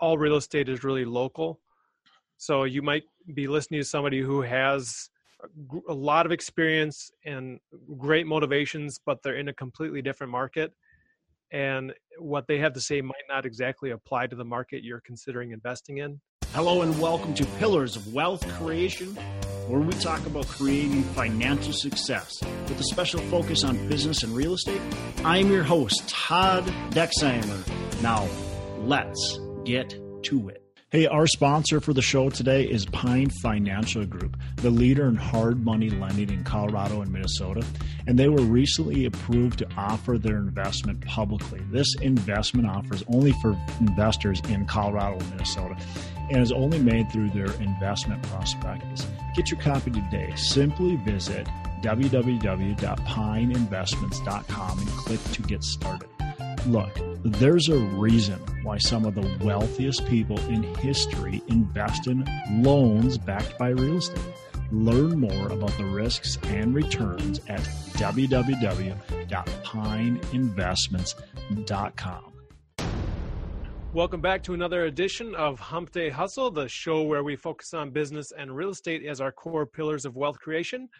all real estate is really local. So you might be listening to somebody who has a lot of experience and great motivations, but they're in a completely different market. And what they have to say might not exactly apply to the market you're considering investing in. Hello, and welcome to Pillars of Wealth Creation, where we talk about creating financial success with a special focus on business and real estate. I'm your host, Todd Dexheimer. Now, let's get to it. Hey, our sponsor for the show today is Pine Financial Group, the leader in hard money lending in Colorado and Minnesota. And they were recently approved to offer their investment publicly. This investment offer is only for investors in Colorado and Minnesota and is only made through their investment prospectus. Get your copy today. Simply visit www.pineinvestments.com and click to get started. Look, there's a reason why some of the wealthiest people in history invest in loans backed by real estate. Learn more about the risks and returns at www.pineinvestments.com. Welcome back to another edition of Hump Day Hustle, the show where we focus on business and real estate as our core pillars of wealth creation.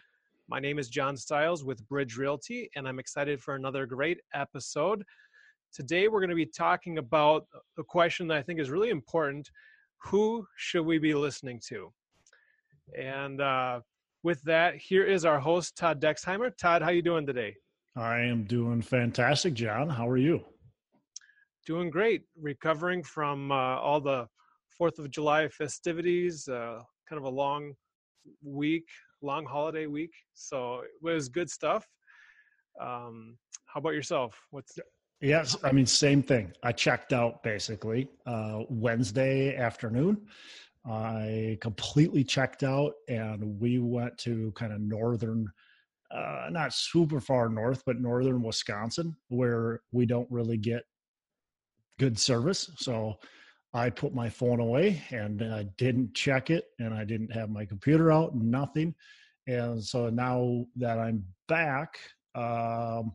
My name is John Stiles with Bridge Realty, and I'm excited for another great episode. Today, we're going to be talking about a question that I think is really important Who should we be listening to? And uh, with that, here is our host, Todd Dexheimer. Todd, how you doing today? I am doing fantastic, John. How are you? Doing great. Recovering from uh, all the Fourth of July festivities. Uh, kind of a long week, long holiday week. So it was good stuff. Um, how about yourself? What's Yes, I mean same thing. I checked out basically uh, Wednesday afternoon. I completely checked out, and we went to kind of northern, uh, not super far north, but northern Wisconsin, where we don't really get good service. So I put my phone away and I didn't check it, and I didn't have my computer out, nothing. And so now that I'm back, um,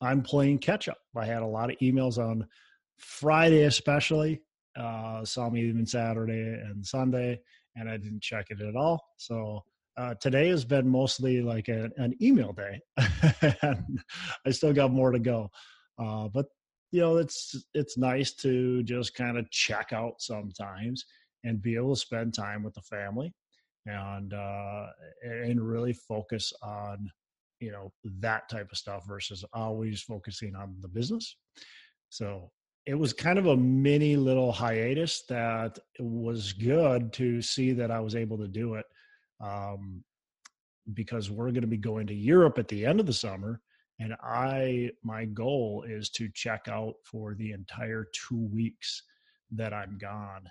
I'm playing catch up. I had a lot of emails on Friday, especially. Uh, saw me even Saturday and Sunday, and I didn't check it at all. So uh, today has been mostly like a, an email day, I still got more to go. Uh, but you know, it's it's nice to just kind of check out sometimes and be able to spend time with the family and uh, and really focus on you know that type of stuff versus always focusing on the business. So it was kind of a mini little hiatus that was good to see that i was able to do it um, because we're going to be going to europe at the end of the summer and i my goal is to check out for the entire two weeks that i'm gone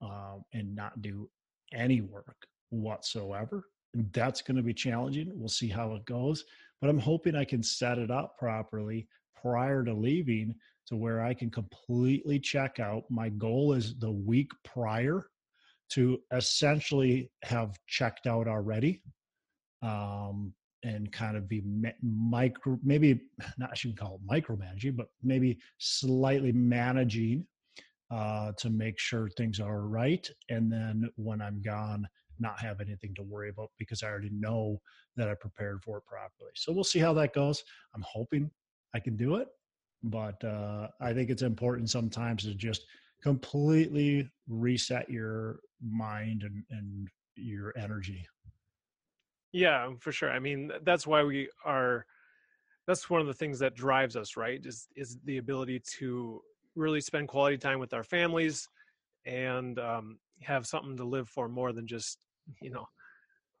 um, and not do any work whatsoever that's going to be challenging. We'll see how it goes. But I'm hoping I can set it up properly prior to leaving to where I can completely check out. My goal is the week prior to essentially have checked out already um, and kind of be micro, maybe not, I shouldn't call it micromanaging, but maybe slightly managing uh, to make sure things are right. And then when I'm gone, not have anything to worry about because I already know that I prepared for it properly. So we'll see how that goes. I'm hoping I can do it, but uh, I think it's important sometimes to just completely reset your mind and, and your energy. Yeah, for sure. I mean, that's why we are. That's one of the things that drives us, right? Is is the ability to really spend quality time with our families and um, have something to live for more than just you know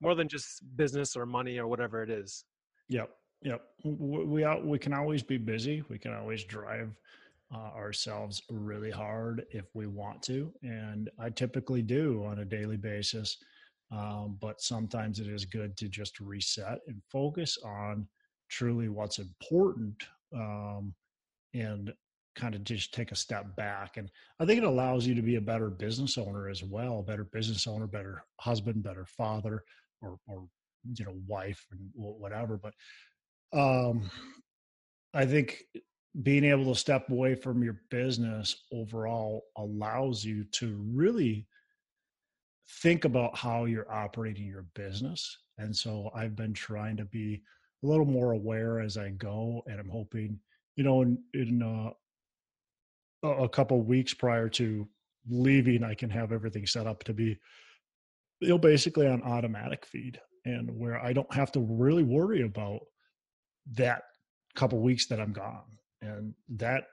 more than just business or money or whatever it is. Yep yep. We we, we can always be busy. We can always drive uh, ourselves really hard if we want to and i typically do on a daily basis um, but sometimes it is good to just reset and focus on truly what's important um, and kind of just take a step back. And I think it allows you to be a better business owner as well, better business owner, better husband, better father, or, or you know, wife and whatever. But um, I think being able to step away from your business overall allows you to really think about how you're operating your business. And so I've been trying to be a little more aware as I go, and I'm hoping, you know, in, in uh, a couple weeks prior to leaving, I can have everything set up to be, you know, basically on automatic feed, and where I don't have to really worry about that couple weeks that I'm gone and that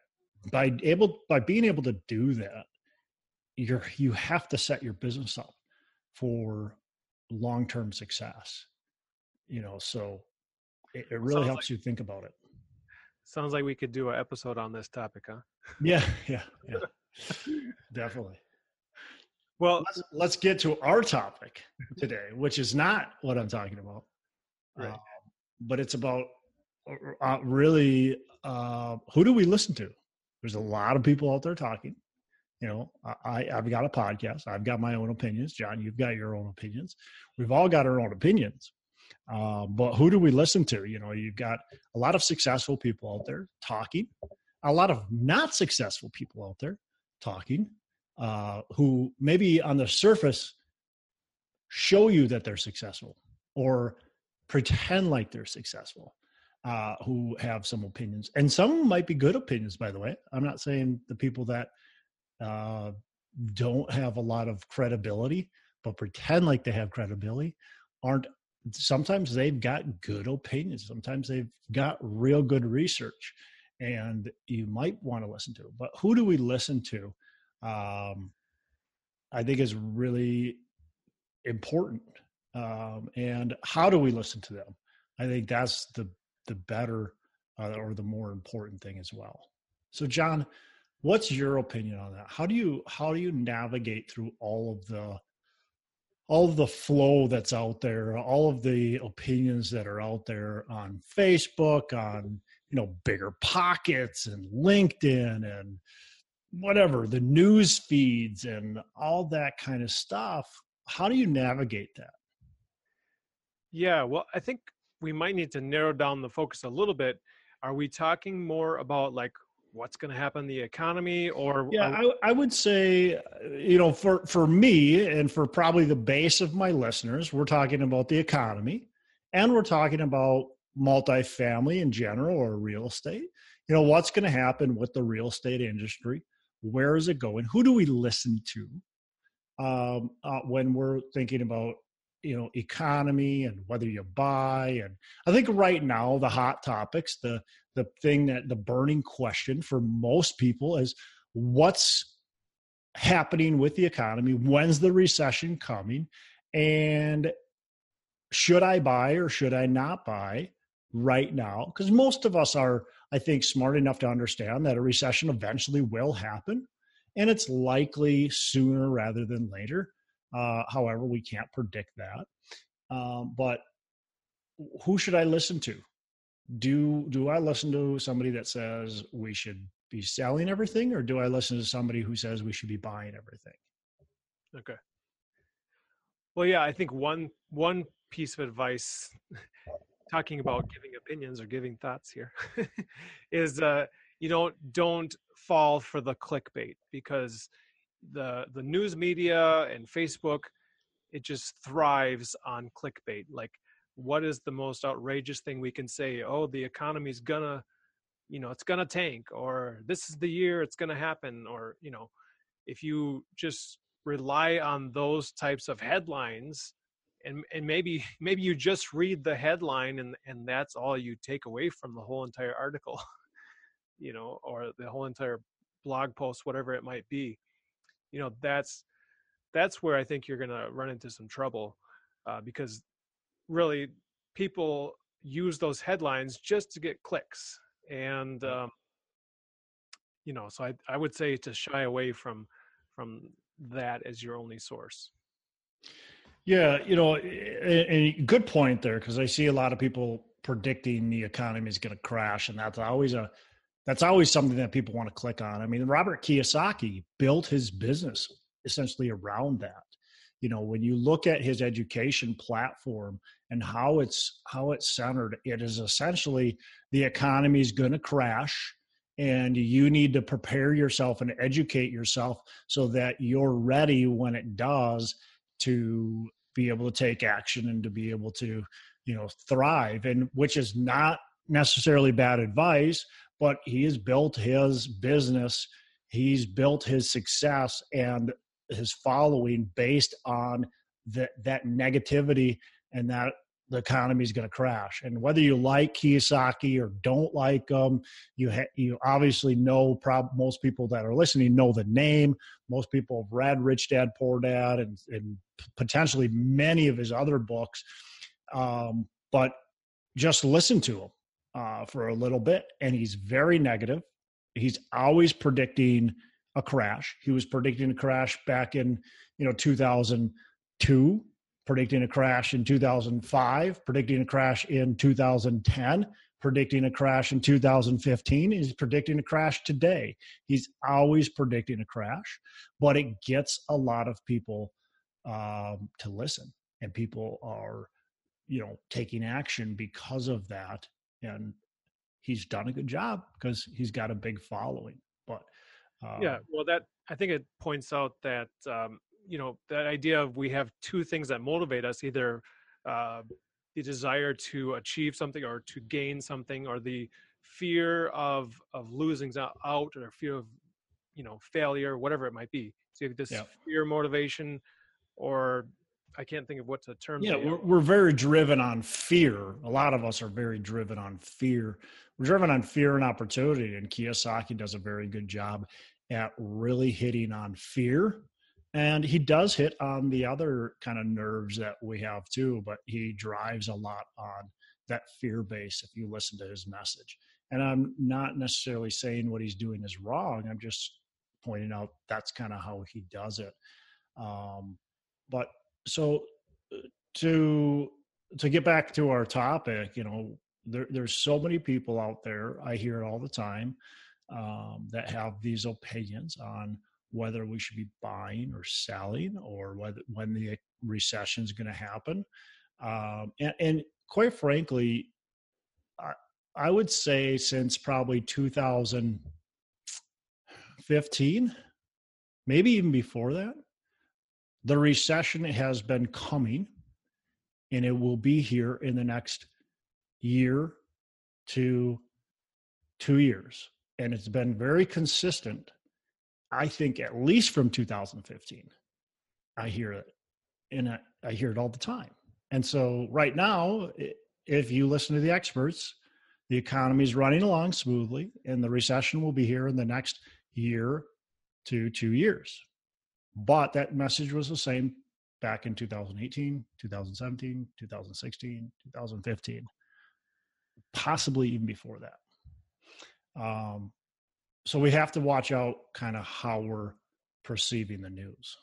by able by being able to do that you're you have to set your business up for long-term success you know so it, it really sounds helps like, you think about it sounds like we could do an episode on this topic huh yeah yeah yeah definitely well let's, let's, get to our topic today which is not what i'm talking about right. Uh, but it's about uh, really uh, who do we listen to? There's a lot of people out there talking. You know, I, I've got a podcast. I've got my own opinions. John, you've got your own opinions. We've all got our own opinions. Uh, but who do we listen to? You know, you've got a lot of successful people out there talking, a lot of not successful people out there talking, uh, who maybe on the surface show you that they're successful or pretend like they're successful uh, who have some opinions, and some might be good opinions. By the way, I'm not saying the people that uh, don't have a lot of credibility but pretend like they have credibility aren't. Sometimes they've got good opinions. Sometimes they've got real good research, and you might want to listen to. But who do we listen to? Um, I think is really important. Um, and how do we listen to them? I think that's the the better uh, or the more important thing as well. So, John, what's your opinion on that? How do you how do you navigate through all of the all of the flow that's out there, all of the opinions that are out there on Facebook, on you know bigger pockets and LinkedIn and whatever the news feeds and all that kind of stuff. How do you navigate that? Yeah, well, I think we might need to narrow down the focus a little bit. Are we talking more about like what's going to happen in the economy or yeah I, I, would say you know for for me and for probably the base of my listeners we're talking about the economy and we're talking about multifamily in general or real estate. You know what's going to happen with the real estate industry? Where is it going? Who do we listen to um, uh, when we're thinking about you know economy and whether you buy? And i think right now the hot topics the the thing that the burning question for most people is what's happening with the economy when's the recession coming and should i buy or should i not buy right now because most of us are i think smart enough to understand that a recession eventually will happen and it's likely sooner rather than later uh, however, we can't predict that. Um, but who should I listen to? Do do I listen to somebody that says we should be selling everything, or do I listen to somebody who says we should be buying everything? Okay. Well, yeah, I think one one piece of advice, talking about giving opinions or giving thoughts here, is uh, you know don't fall for the clickbait because the the news media and Facebook, it just thrives on clickbait. Like, what is the most outrageous thing we can say? Oh, the economy's gonna, you know, it's gonna tank, or this is the year it's gonna happen, or you know, if you just rely on those types of headlines and and maybe maybe you just read the headline and and that's all you take away from the whole entire article you know or the whole entire blog post whatever it might be you know that's that's where I think you're going to run into some trouble uh, because really people use those headlines just to get clicks and um, you know so I, I would say to shy away from from that as your only source yeah you know a, a good point there because i see a lot of people predicting the economy is going to crash and that's always a that's always something that people want to click on. I mean, Robert Kiyosaki built his business essentially around that. You know, when you look at his education platform and how it's how it's centered, it is essentially the economy is going to crash and you need to prepare yourself and educate yourself so that you're ready when it does to be able to take action and to be able to you know thrive and which is not necessarily bad advice but he has built his business he's built his success and his following based on that that negativity and that the economy is going to crash. And whether you like Kiyosaki or don't like them, you ha- you obviously know. Prob- most people that are listening know the name. Most people have read Rich Dad Poor Dad and, and potentially many of his other books. Um, but just listen to him uh, for a little bit, and he's very negative. He's always predicting a crash. He was predicting a crash back in you know 2002 predicting a crash in 2005, predicting a crash in 2010, predicting a crash in 2015. He's predicting a crash today. He's always predicting a crash, but it gets a lot of people um, to listen, and people are, you know, taking action because of that. And he's done a good job because he's got a big following. Uh, yeah, well, that I think it points out that um, you know that idea of we have two things that motivate us either uh, the desire to achieve something or to gain something or the fear of of losing out or fear of you know failure whatever it might be. So you have this yeah. fear motivation or i can't think of what's a term yeah we're, we're very driven on fear. A lot of us are very driven on fear. We're driven on fear and opportunity and kiyosaki does a very good job at really hitting on fear and he does hit on the other kind of nerves that we have too but he drives a lot on that fear base if you listen to his message. And i'm not necessarily saying what he's doing is wrong i'm just pointing out that's kind of how he does it. Um, but so uh, to to get back to our topic you know there, there's so many people out there i hear it all the time um, that have these opinions on whether we should be buying or selling or whether when the recession is going to happen. Um, and, and, quite frankly, I, I would say since probably 2015, maybe even before that, the recession has been coming and it will be here in the next year to two years. And it's been very consistent I think at least from 2015, I hear it, and I, I hear it all the time. And so right now, if you listen to the experts, the economy is running along smoothly, and the recession will be here in the next year to two years. But that message was the same back in 2018, 2017, 2016, 2015, possibly even before that. Um, so we have to watch out kind of how we're perceiving the news.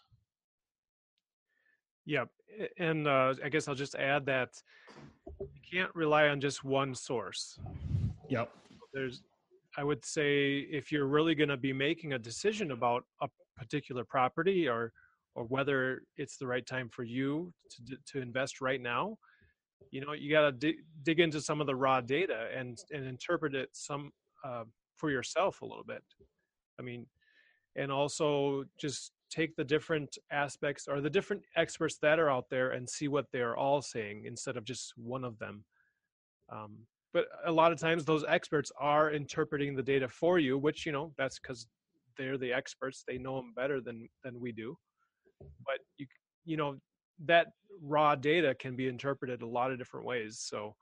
Yep. And uh, I guess I'll just add that you can't rely on just one source. Yep. There's, I would say, if you're really going to be making a decision about a particular property or or whether it's the right time for you to to invest right now, you know, you got to dig, dig into some of the raw data and and interpret it some uh, for yourself a little bit. I mean, and also just take the different aspects or the different experts that are out there and see what they're all saying instead of just one of them. Um, but a lot of times those experts are interpreting the data for you, which you know that's because they're the experts; they know them better than than we do. But you you know that raw data can be interpreted a lot of different ways. So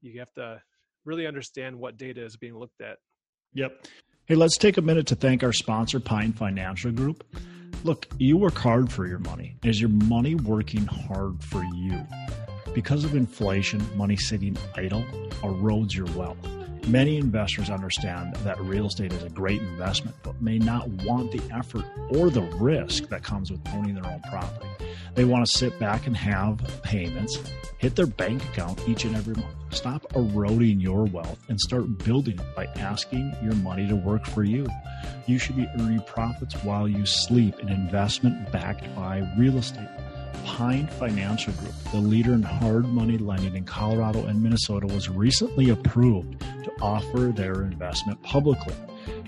you have to really understand what data is being looked at. Yep. Hey, let's take a minute to thank our sponsor, Pine Financial Group. Look, you work hard for your money. Is your money working hard for you? Because of inflation, money sitting idle erodes your wealth. Many investors understand that real estate is a great investment, but may not want the effort or the risk that comes with owning their own property. They want to sit back and have payments hit their bank account each and every month. Stop eroding your wealth and start building it by asking your money to work for you. You should be earning profits while you sleep, an investment backed by real estate. Pine Financial Group, the leader in hard money lending in Colorado and Minnesota, was recently approved to offer their investment publicly.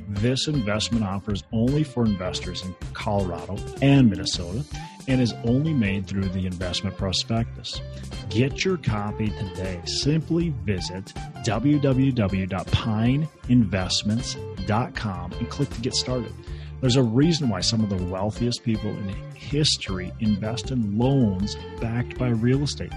This investment offer is only for investors in Colorado and Minnesota and is only made through the investment prospectus. Get your copy today. Simply visit www.pineinvestments.com and click to get started. There's a reason why some of the wealthiest people in history invest in loans backed by real estate.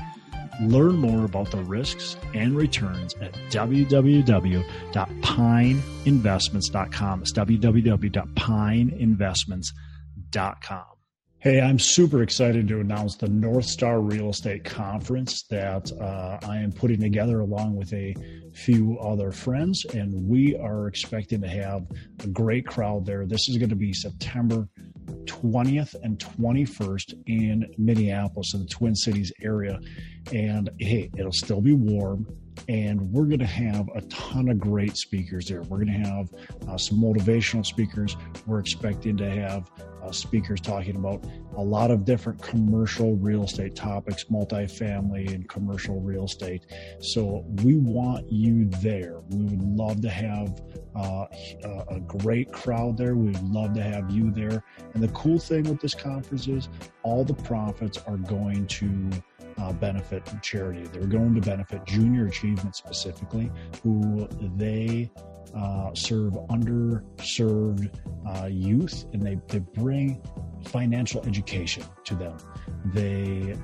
Learn more about the risks and returns at www.pineinvestments.com. It's www.pineinvestments.com. Hey, I'm super excited to announce the North Star Real Estate Conference that uh, I am putting together along with a few other friends, and we are expecting to have a great crowd there. This is going to be September 20th and 21st in Minneapolis in the Twin Cities area. And hey, it'll still be warm. And we're going to have a ton of great speakers there. We're going to have uh, some motivational speakers. We're expecting to have uh, speakers talking about a lot of different commercial real estate topics, multifamily and commercial real estate. So we want you there. We would love to have uh, a great crowd there. We would love to have you there. And the cool thing with this conference is all the profits are going to uh, benefit charity. They're going to benefit Junior Achievement specifically, who they uh, serve underserved uh, youth and they, they bring financial education to them. They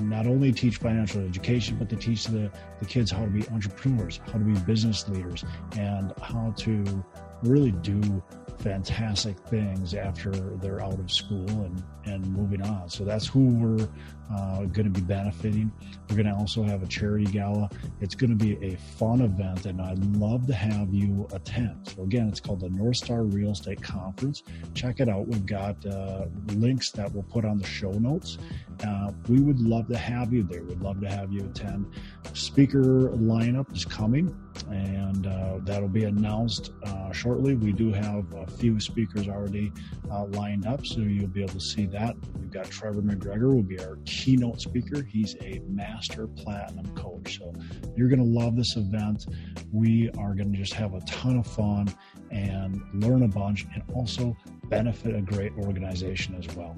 not only teach financial education, but they teach the, the kids how to be entrepreneurs, how to be business leaders, and how to really do fantastic things after they're out of school and, and moving on. So that's who we're uh, going to be benefiting. We're going to also have a charity gala. It's going to be a fun event, and I'd love to have you attend. So, again, it's called the North Star Real Estate Conference. Check it out. We've got uh, links that we'll put on the show notes. Uh, we would love to have you there. We'd love to have you attend. Speaker lineup is coming, and uh, that'll be announced uh, shortly. We do have a few speakers already uh, lined up, so you'll be able to see that. We've got Trevor McGregor will be our keynote speaker. He's a master platinum coach. So you're going to love this event. We are going to just have a ton of fun and learn a bunch and also benefit a great organization as well.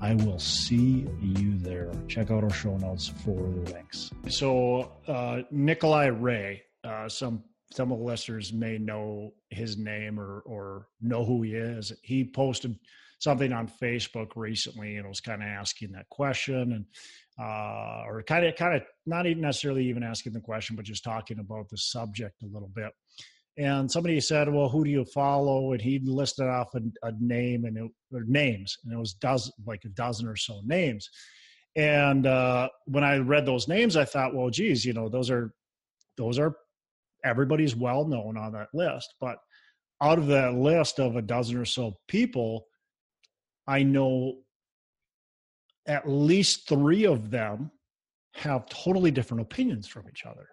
I will see you there. Check out our show notes for the links. So, uh, Nikolai Ray, uh, some some of the listeners may know his name or or know who he is. He posted something on Facebook recently and was kind of asking that question and uh, or kind of kind of not even necessarily even asking the question, but just talking about the subject a little bit. And somebody said, "Well, who do you follow?" And he listed off a, a name and it, or names, and it was dozen like a dozen or so names. And uh, when I read those names, I thought, "Well, geez, you know, those are those are everybody's well known on that list." But out of that list of a dozen or so people, I know at least three of them have totally different opinions from each other.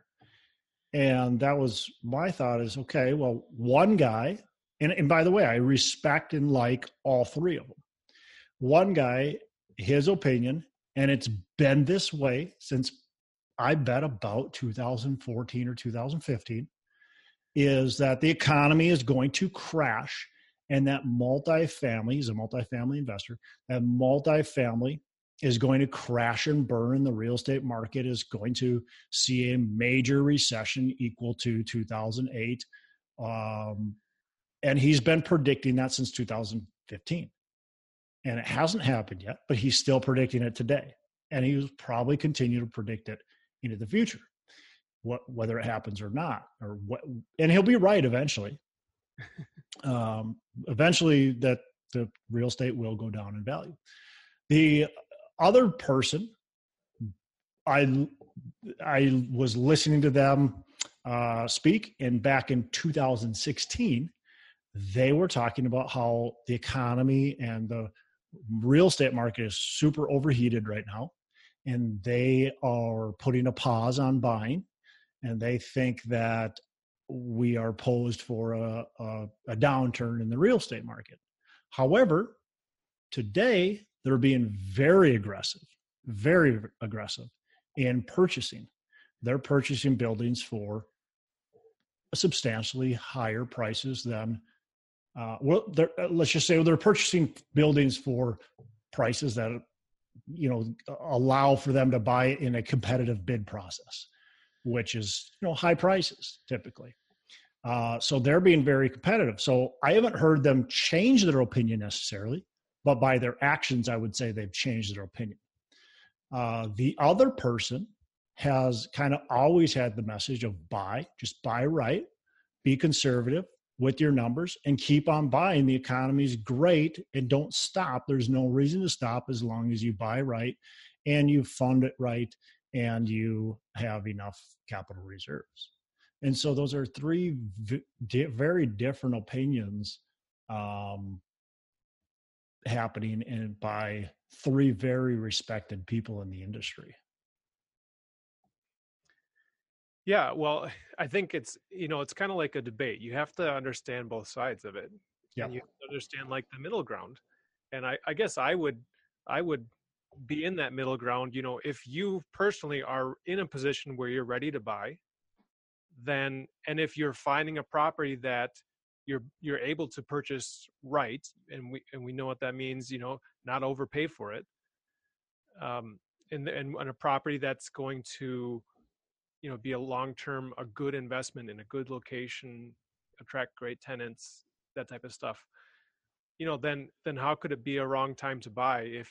And that was my thought is okay, well, one guy, and, and by the way, I respect and like all three of them. One guy, his opinion, and it's been this way since I bet about 2014 or 2015, is that the economy is going to crash and that multifamily is a multifamily investor that multifamily is going to crash and burn the real estate market is going to see a major recession equal to 2008 um, and he's been predicting that since 2015 and it hasn't happened yet but he's still predicting it today and he will probably continue to predict it into the future what whether it happens or not or what and he'll be right eventually um, eventually that the real estate will go down in value. The other person, I I was listening to them uh, speak, and back in 2016, they were talking about how the economy and the real estate market is super overheated right now, and they are putting a pause on buying, and they think that we are posed for a, a, a downturn in the real estate market. However, today they're being very aggressive very aggressive in purchasing. They're purchasing buildings for substantially higher prices than uh, well uh, let's just say they're purchasing buildings for prices that you know allow for them to buy it in a competitive bid process which is you know high prices typically. Uh, so they're being very competitive. So i haven't heard them change their opinion necessarily but by their actions i would say they've changed their opinion. Uh, the other person has kind of always had the message of buy, just buy right, be conservative with your numbers, and keep on buying. The economy's great and don't stop. There's no reason to stop as long as you buy right and you fund it right and you have enough capital reserves. And so those are three very different opinions um, happening by three very respected people in the industry. Yeah, well, I think it's you know it's kind of like a debate. You have to understand both sides of it. Yeah. you understand like the middle ground. And I, I guess I would I would be in that middle ground. You know, if you personally are in a position where you're ready to buy, then and if you're finding a property that you're you're able to purchase right, and we and we know what that means. You know, not overpay for it. Um, and and, and a property that's going to you know be a long term a good investment in a good location attract great tenants that type of stuff you know then then how could it be a wrong time to buy if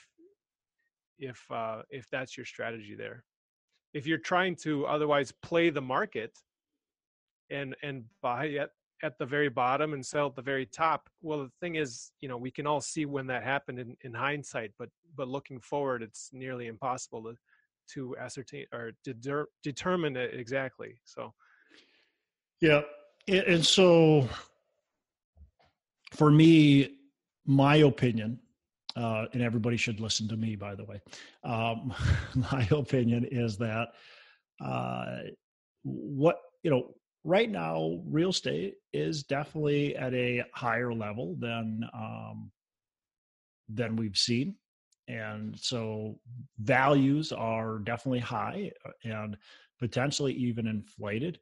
if uh if that's your strategy there? If you're trying to otherwise play the market and and buy at at the very bottom and sell at the very top well the thing is you know we can all see when that happened in, in hindsight but but looking forward it's nearly impossible to to ascertain or de- determine it exactly. So, yeah, and so for me, my opinion, uh, and everybody should listen to me, by the way. Um, my opinion is that uh, what you know right now, real estate is definitely at a higher level than um, than we've seen and so values are definitely high uh, and potentially even inflated.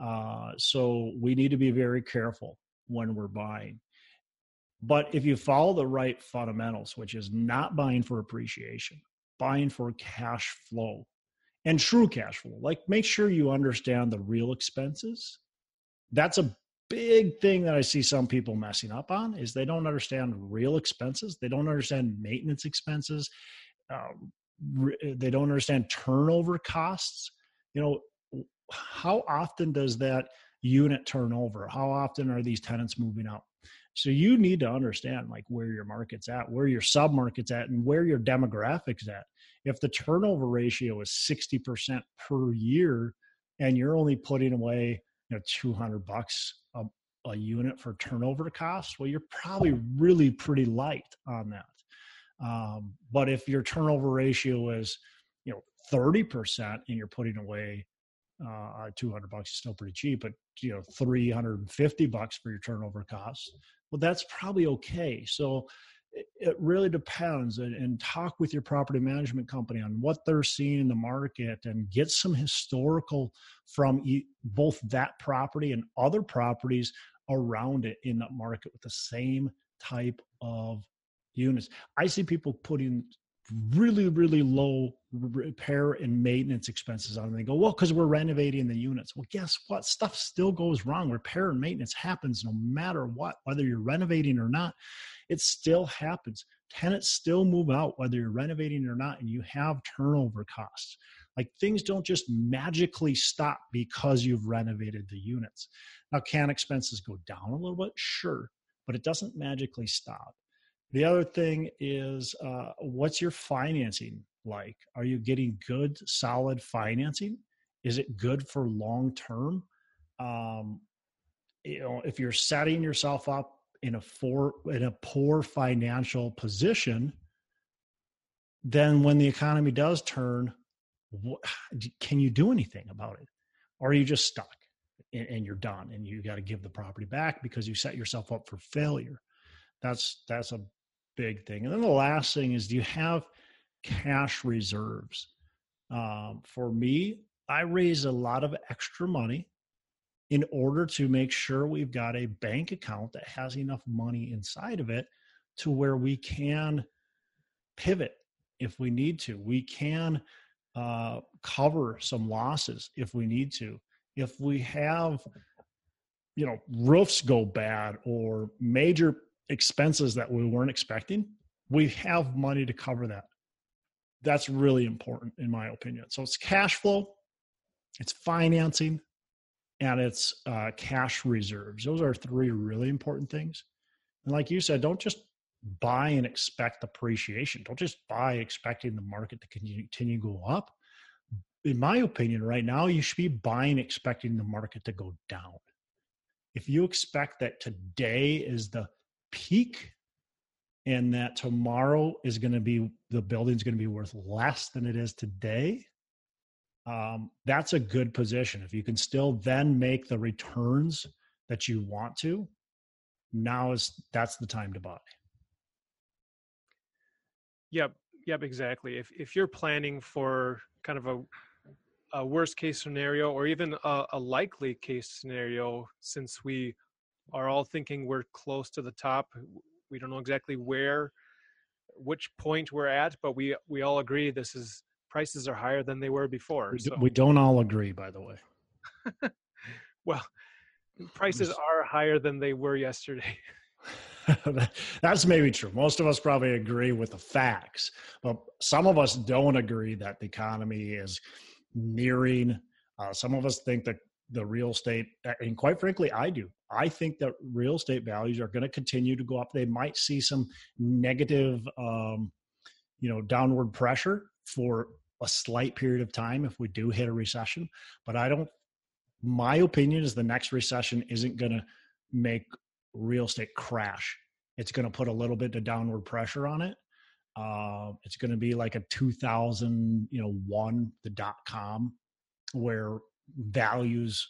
Uh, so we need to be very careful when we're buying. But if you follow the right fundamentals which is not buying for appreciation buying for cash flow and true cash flow like make sure you understand the real expenses. That's a big thing that I see some people messing up on is they don't understand real expenses. They don't understand maintenance expenses. Um, re- they don't understand turnover costs. You know, how often does that unit turn over? How often are these tenants moving out? So you need to understand like where your market's at, where your sub market's at, and where your demographics at. If the turnover ratio is 60% per year and you're only putting away you know 200 bucks a, unit for turnover costs well you're probably really pretty light on that. Um, but if your turnover ratio is you know 30% and you're putting away uh, 200 bucks is still pretty cheap but you know 350 bucks for your turnover costs well that's probably okay. So it really depends and, and, talk with your property management company on what they're seeing in the market and get some historical from both that property and other properties around it in that market with the same type of units. I see people putting really really low repair and maintenance expenses on them they go well because we're renovating the units well guess what stuff still goes wrong repair and maintenance happens no matter what whether you're renovating or not it still happens. Tenants still move out whether you're renovating or not, and you have turnover costs. Like things don't just magically stop because you've renovated the units. Now, can expenses go down a little bit? Sure, but it doesn't magically stop. The other thing is uh, what's your financing like? Are you getting good, solid financing? Is it good for long term? Um, you know, if you're setting yourself up in a for in a poor financial position, then when the economy does turn, what, can you do anything about it, or are you just stuck and, and you're done and you got to give the property back because you set yourself up for failure? That's that's a big thing. And then the last thing is, do you have cash reserves. Um, for me, I raise a lot of extra money in order to make sure we've got a bank account that has enough money inside of it to where we can pivot if we need to. We can uh, cover some losses if we need to. If we have, you know, roofs go bad or major expenses that we weren't expecting, we have money to cover that. That's really important, in my opinion. So it's cash flow, it's financing, and it's uh, cash reserves. Those are three really important things. And like you said, don't just buy and expect appreciation. Don't just buy expecting the market to continue, continue to go up. In my opinion, right now, you should be buying expecting the market to go down. If you expect that today is the peak and that tomorrow is going to be the building's going to be worth less than it is today, um, that's a good position. If you can still then make the returns that you want to, now is that's the time to buy. Yep, yep, exactly. If if you're planning for kind of a a worst case scenario or even a, a likely case scenario, since we are all thinking we're close to the top, we don't know exactly where, which point we're at, but we we all agree this is prices are higher than they were before. We, so. we don't all agree, by the way. well, prices are higher than they were yesterday. That's maybe true. Most of us probably agree with the facts, but some of us don't agree that the economy is nearing. Uh, some of us think that the real estate, and quite frankly, I do. I think that real estate values are going to continue to go up. They might see some negative, um, you know, downward pressure for a slight period of time if we do hit a recession. But I don't, my opinion is the next recession isn't going to make real estate crash. It's going to put a little bit of downward pressure on it. Uh, it's going to be like a 2000, you know, one, the dot com, where values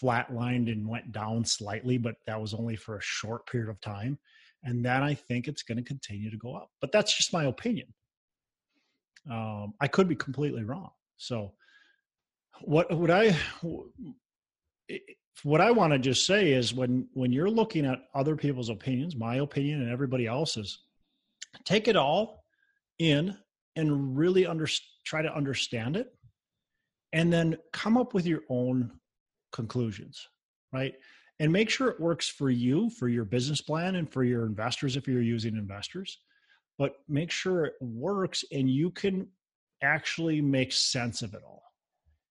flatlined and went down slightly, but that was only for a short period of time. And then I think it's going to continue to go up. But that's just my opinion. Um, I could be completely wrong. So, what would I what I want to just say is when when you're looking at other people's opinions, my opinion and everybody else's, take it all in and really under, try to understand it, and then come up with your own conclusions, right? And make sure it works for you, for your business plan, and for your investors if you're using investors but make sure it works and you can actually make sense of it all.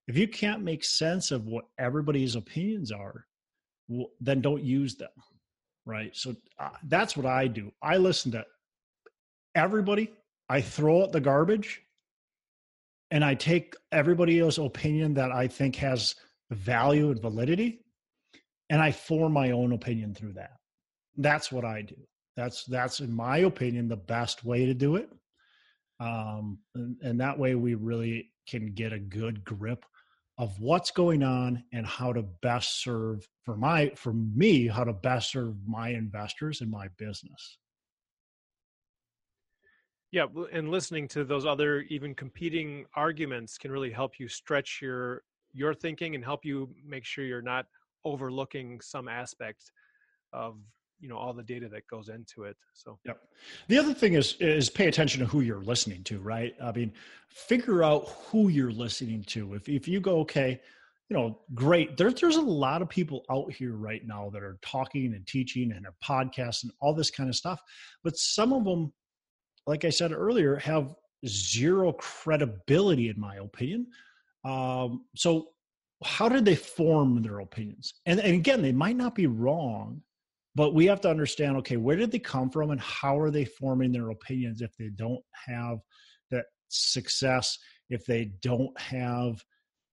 If you can't make sense of what everybody's opinions are, well, then don't use them. Right. So uh, that's what I do. I listen to everybody, I throw out the garbage, and I take everybody else's opinion that I think has value and validity, and I form my own opinion through that. That's what I do. That's that's in my opinion the best way to do it. Um, and, and that way we really can get a good grip of what's going on and how to best serve for my for me how to best serve my investors and my business yeah and listening to those other even competing arguments can really help you stretch your your thinking and help you make sure you're not overlooking some aspect of you know all the data that goes into it so. Yep. The other thing is is pay attention to who you're listening to right? I mean figure out who you're listening to. If if you go okay you know great there, there's a lot of people out here right now that are talking and teaching and are podcasts and all this kind of stuff but some of them like i said earlier have zero credibility in my opinion um, so how did they form their opinions? And, and again they might not be wrong but we have to understand okay where did they come from and how are they forming their opinions if they don't have that success if they don't have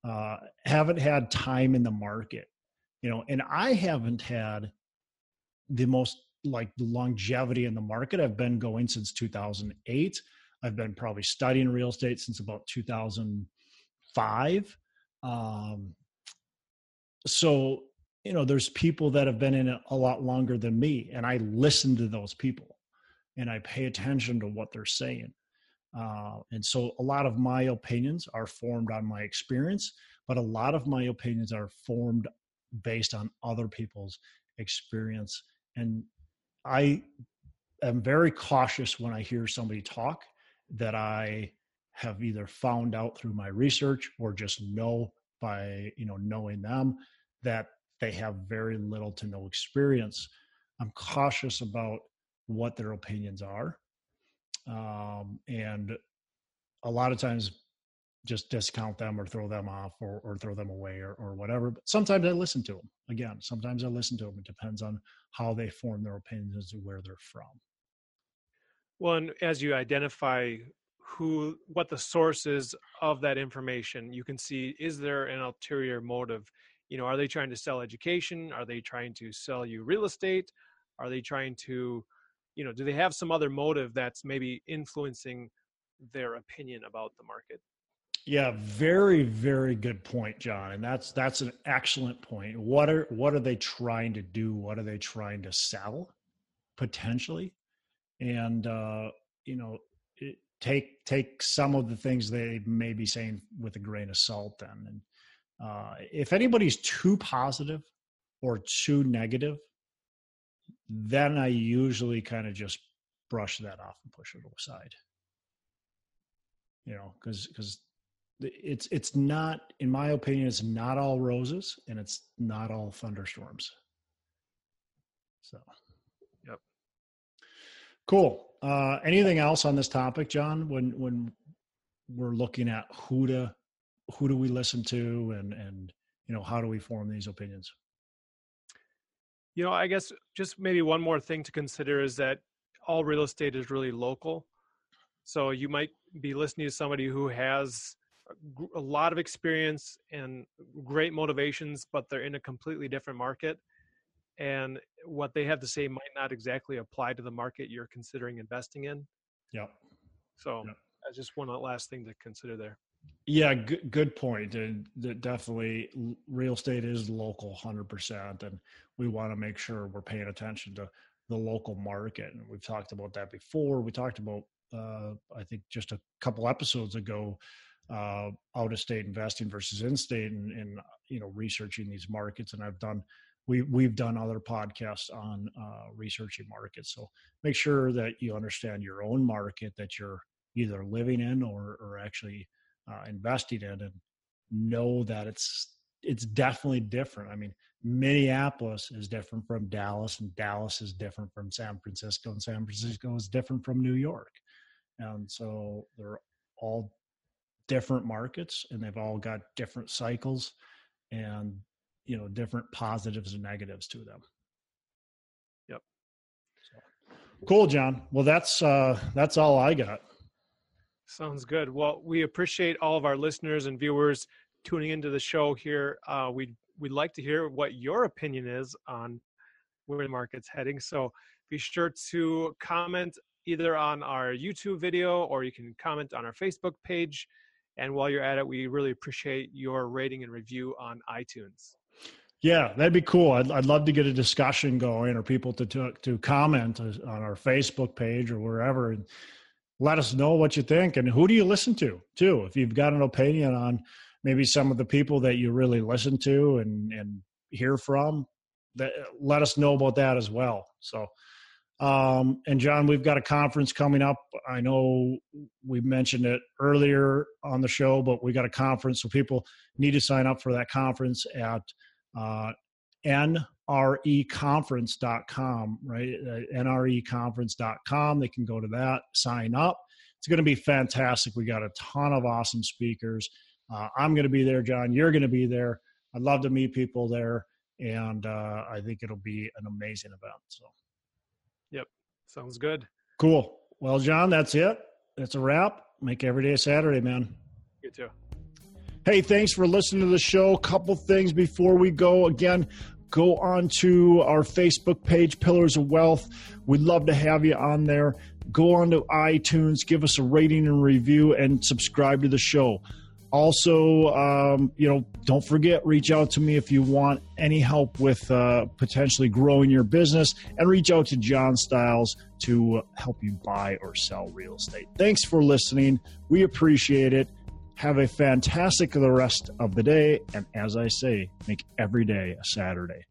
uh, haven't had time in the market you know? And i haven't had the most like longevity in the market. I've been going since 2008 i've been probably studying real estate since about 2005 um, so you know there's people that have been in it a lot longer than me and i listen to those people and i pay attention to what they're saying Uh, and so a lot of my opinions are formed on my experience, but a lot of my opinions are formed based on other people's experience. And I am very cautious when I hear somebody talk that I have either found out through my research or just know by you know knowing them that they have very little to no experience. I'm cautious about what their opinions are um, and a lot of times just discount them or throw them off or, or throw them away or, or whatever but sometimes i listen to them again sometimes i listen to them it depends on how they form their opinions and where they're from. Well and as you identify who what the source is of that information. You can see is there an ulterior motive? You know are they trying to sell education? Are they trying to sell you real estate? Are they trying to you know do they have some other motive that's maybe influencing their opinion about the market? Yeah very very good point john and that's that's an excellent point. What are what are they trying to do? What are they trying to sell potentially? And uh you know take take some of the things they may be saying with a grain of salt then. And uh, if anybody's too positive or too negative then i usually kind of just brush that off and push it aside. You know because because it's it's not in my opinion it's not all roses and it's not all thunderstorms. So cool uh, anything else on this topic, John? When when we're looking at who to who do we listen to, and and you know how do we form these opinions? You know, I guess just maybe one more thing to consider is that all real estate is really local. So you might be listening to somebody who has a lot of experience and great motivations, but they're in a completely different market and what they have to say might not exactly apply to the market you're considering investing in. Yeah. So yep. that's just one last thing to consider there. Yeah, good, good point. And definitely, real estate is local, hundred percent, and we want to make sure we're paying attention to the local market. And we've talked about that before. We talked about, uh, I think, just a couple episodes ago, uh, out of state investing versus in state, and, and you know, researching these markets. And I've done we we've done other podcasts on uh, researching markets. So make sure that you understand your own market that you're either living in or or actually uh, investing in, and know that it's it's definitely different. I mean, Minneapolis is different from Dallas, and Dallas is different from San Francisco, and San Francisco is different from New York. And so they're all different markets, and they've all got different cycles. And you know different positives and negatives to them. Yep. So, cool john. Well that's uh that's all i got. Sounds good. Well we appreciate all of our listeners and viewers tuning into the show here. Uh we we'd like to hear what your opinion is on where the market's heading. So be sure to comment either on our youtube video or you can comment on our facebook page. And while you're at it we really appreciate your rating and review on itunes yeah, that'd be cool. I'd, I'd love to get a discussion going or people to, to, to comment on our Facebook page or wherever and let us know what you think and who do you listen to too. If you've got an opinion on maybe some of the people that you really listen to and, and hear from, that let us know about that as well. So, um, and John, we've got a conference coming up. I know we mentioned it earlier on the show, but we got a conference, so people need to sign up for that conference at uh, nreconference.com, right? Uh, nreconference.com. They can go to that, sign up. It's going to be fantastic. We got a ton of awesome speakers. Uh, I'm going to be there, John. You're going to be there. I'd love to meet people there, and uh, I think it'll be an amazing event. So, yep, sounds good. Cool. Well, John, that's it. That's a wrap. Make every day a Saturday, man. You too. Hey, thanks for listening to the show. Couple things before we go. Again, go on to our Facebook page, Pillars of Wealth. We'd love to have you on there. Go on to iTunes, give us a rating and review, and subscribe to the show. Also, um, you know, don't forget, reach out to me if you want any help with uh, potentially growing your business, and reach out to John Styles to help you buy or sell real estate. Thanks for listening. We appreciate it. Have a fantastic the rest of the day. And as I say, make every day a Saturday.